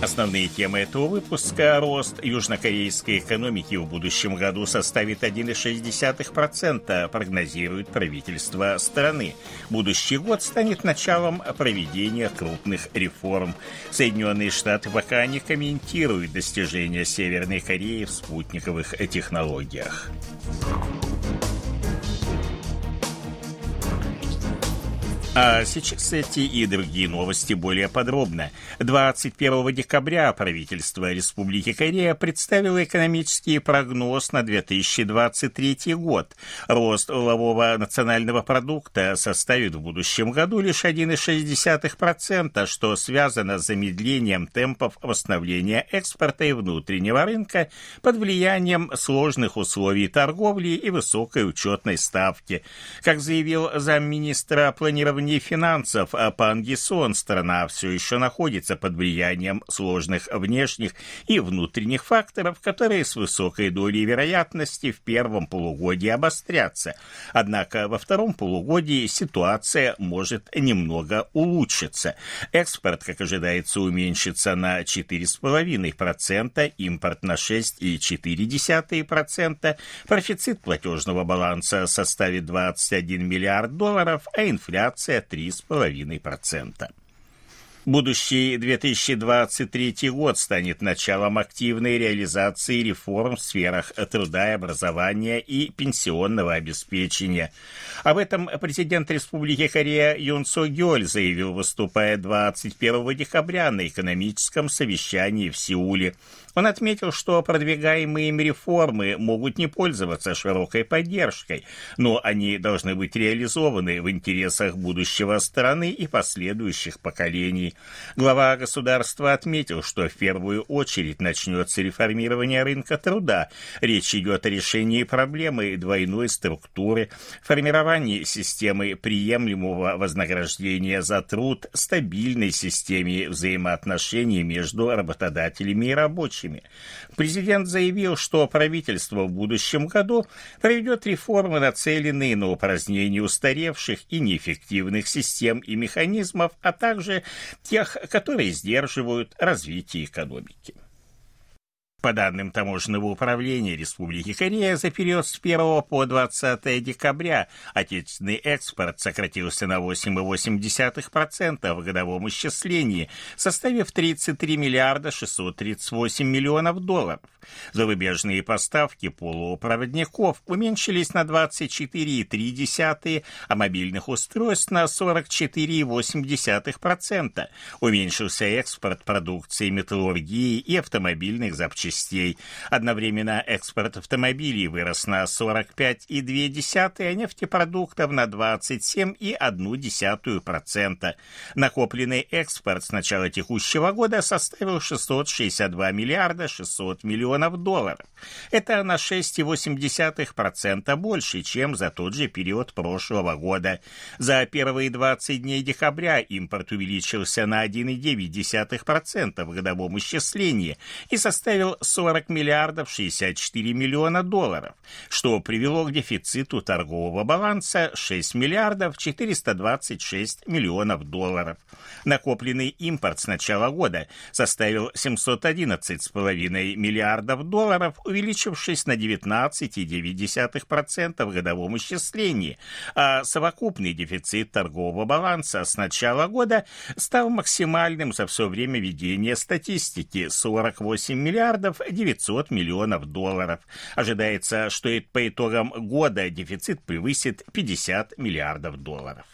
Основные темы этого выпуска – рост южнокорейской экономики в будущем году составит 1,6%, прогнозирует правительство страны. Будущий год станет началом проведения крупных реформ. Соединенные Штаты пока не комментируют достижения Северной Кореи в спутниковых технологиях. А сейчас эти и другие новости более подробно. 21 декабря правительство Республики Корея представило экономический прогноз на 2023 год. Рост волового национального продукта составит в будущем году лишь 1,6%, что связано с замедлением темпов восстановления экспорта и внутреннего рынка под влиянием сложных условий торговли и высокой учетной ставки. Как заявил замминистра планирования уровне финансов, а Пан Гисон страна все еще находится под влиянием сложных внешних и внутренних факторов, которые с высокой долей вероятности в первом полугодии обострятся. Однако во втором полугодии ситуация может немного улучшиться. Экспорт, как ожидается, уменьшится на 4,5%, импорт на 6,4%, профицит платежного баланса составит 21 миллиард долларов, а инфляция 3,5%. Будущий 2023 год станет началом активной реализации реформ в сферах труда и образования и пенсионного обеспечения. Об этом президент Республики Корея Юн Со Гёль заявил, выступая 21 декабря на экономическом совещании в Сеуле. Он отметил, что продвигаемые им реформы могут не пользоваться широкой поддержкой, но они должны быть реализованы в интересах будущего страны и последующих поколений. Глава государства отметил, что в первую очередь начнется реформирование рынка труда. Речь идет о решении проблемы двойной структуры, формировании системы приемлемого вознаграждения за труд, стабильной системе взаимоотношений между работодателями и рабочими рабочими. Президент заявил, что правительство в будущем году проведет реформы, нацеленные на упразднение устаревших и неэффективных систем и механизмов, а также тех, которые сдерживают развитие экономики. По данным Таможенного управления Республики Корея, за период с 1 по 20 декабря отечественный экспорт сократился на 8,8% в годовом исчислении, составив 33 миллиарда 638 миллионов долларов. Зарубежные поставки полупроводников уменьшились на 24,3%, а мобильных устройств на 44,8%. Уменьшился экспорт продукции металлургии и автомобильных запчастей запчастей. Одновременно экспорт автомобилей вырос на 45,2%, а нефтепродуктов на 27,1%. Накопленный экспорт с начала текущего года составил 662 миллиарда 600 миллионов долларов. Это на 6,8% больше, чем за тот же период прошлого года. За первые 20 дней декабря импорт увеличился на 1,9% в годовом исчислении и составил 40 миллиардов 64 миллиона долларов, что привело к дефициту торгового баланса 6 миллиардов 426 миллионов долларов. Накопленный импорт с начала года составил 711,5 миллиардов долларов, увеличившись на 19,9% в годовом исчислении, а совокупный дефицит торгового баланса с начала года стал максимальным за все время ведения статистики – 48 миллиардов миллиардов 900 миллионов долларов. Ожидается, что по итогам года дефицит превысит 50 миллиардов долларов.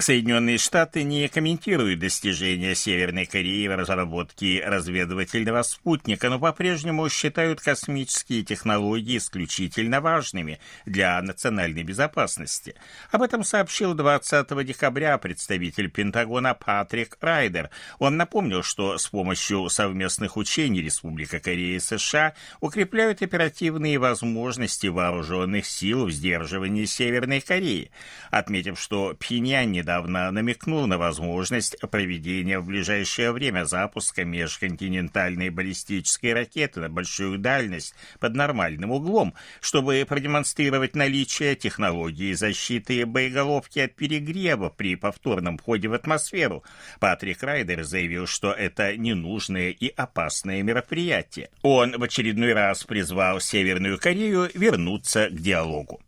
Соединенные Штаты не комментируют достижения Северной Кореи в разработке разведывательного спутника, но по-прежнему считают космические технологии исключительно важными для национальной безопасности. Об этом сообщил 20 декабря представитель Пентагона Патрик Райдер. Он напомнил, что с помощью совместных учений Республика Корея и США укрепляют оперативные возможности вооруженных сил в сдерживании Северной Кореи, отметив, что Пхеньян не недавно намекнул на возможность проведения в ближайшее время запуска межконтинентальной баллистической ракеты на большую дальность под нормальным углом, чтобы продемонстрировать наличие технологии защиты боеголовки от перегрева при повторном входе в атмосферу. Патрик Райдер заявил, что это ненужное и опасное мероприятие. Он в очередной раз призвал Северную Корею вернуться к диалогу.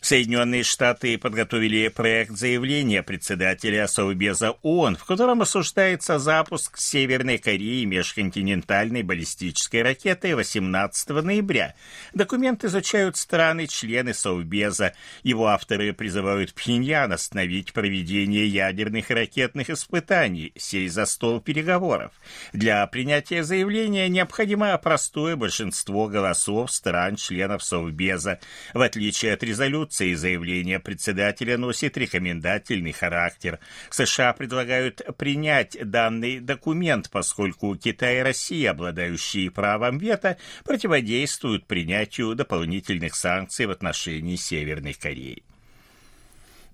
Соединенные Штаты подготовили проект заявления председателя Совбеза ООН, в котором осуждается запуск Северной Кореи межконтинентальной баллистической ракеты 18 ноября. Документ изучают страны-члены Совбеза. Его авторы призывают Пхеньян остановить проведение ядерных ракетных испытаний, сесть за стол переговоров. Для принятия заявления необходимо простое большинство голосов стран-членов Совбеза. В отличие от резолюции, резолюции заявление председателя носит рекомендательный характер. США предлагают принять данный документ, поскольку Китай и Россия, обладающие правом вето, противодействуют принятию дополнительных санкций в отношении Северной Кореи.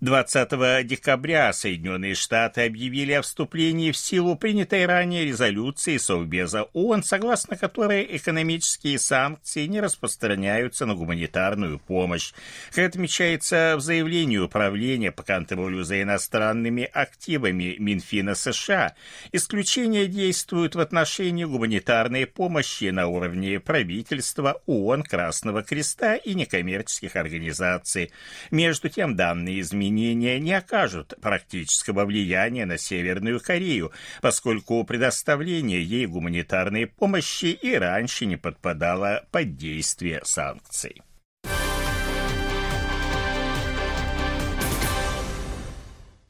20 декабря Соединенные Штаты объявили о вступлении в силу принятой ранее резолюции Совбеза ООН, согласно которой экономические санкции не распространяются на гуманитарную помощь. Как отмечается в заявлении Управления по контролю за иностранными активами Минфина США, исключения действуют в отношении гуманитарной помощи на уровне правительства, ООН, Красного Креста и некоммерческих организаций. Между тем, данные изменения изменения не окажут практического влияния на Северную Корею, поскольку предоставление ей гуманитарной помощи и раньше не подпадало под действие санкций.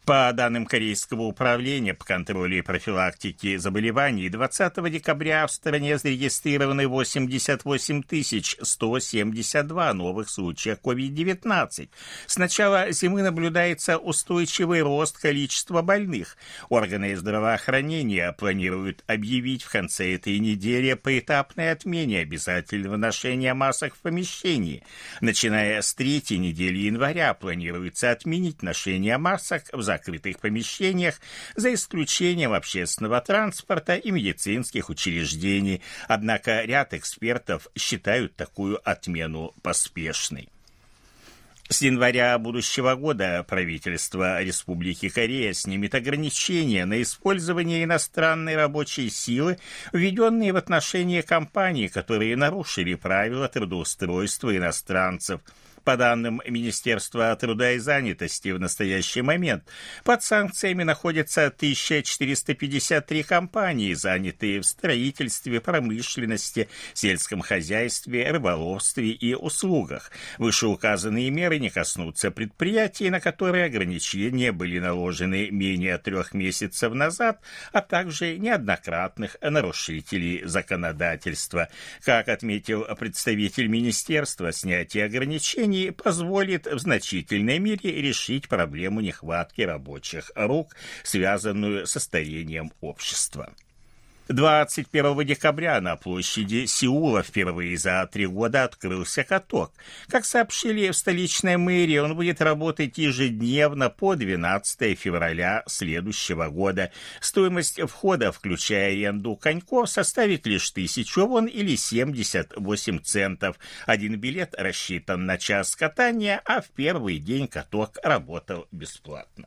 По данным Корейского управления по контролю и профилактике заболеваний, 20 декабря в стране зарегистрированы 88 172 новых случая COVID-19. С начала зимы наблюдается устойчивый рост количества больных. Органы здравоохранения планируют объявить в конце этой недели поэтапное отмене обязательного ношения масок в помещении. Начиная с третьей недели января планируется отменить ношение масок в закрытых помещениях, за исключением общественного транспорта и медицинских учреждений. Однако ряд экспертов считают такую отмену поспешной. С января будущего года правительство Республики Корея снимет ограничения на использование иностранной рабочей силы, введенные в отношении компаний, которые нарушили правила трудоустройства иностранцев – по данным Министерства труда и занятости в настоящий момент, под санкциями находятся 1453 компании, занятые в строительстве, промышленности, сельском хозяйстве, рыболовстве и услугах. Вышеуказанные меры не коснутся предприятий, на которые ограничения были наложены менее трех месяцев назад, а также неоднократных нарушителей законодательства. Как отметил представитель министерства, снятие ограничений не позволит в значительной мере решить проблему нехватки рабочих рук, связанную со старением общества. 21 декабря на площади Сеула впервые за три года открылся каток. Как сообщили в столичной мэрии, он будет работать ежедневно по 12 февраля следующего года. Стоимость входа, включая аренду коньков, составит лишь тысячу вон или 78 центов. Один билет рассчитан на час катания, а в первый день каток работал бесплатно.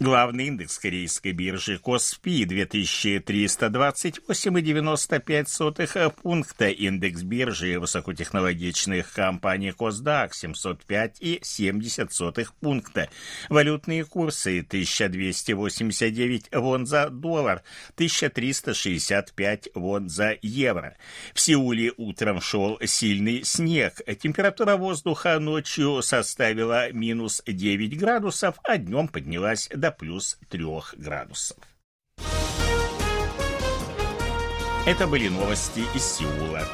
Главный индекс корейской биржи Коспи 2328,95 пункта. Индекс биржи высокотехнологичных компаний Косдак 705,70 пункта. Валютные курсы 1289 вон за доллар, 1365 вон за евро. В Сеуле утром шел сильный снег. Температура воздуха ночью составила минус 9 градусов, а днем поднялась до плюс 3 градусов. Это были новости из Сеула.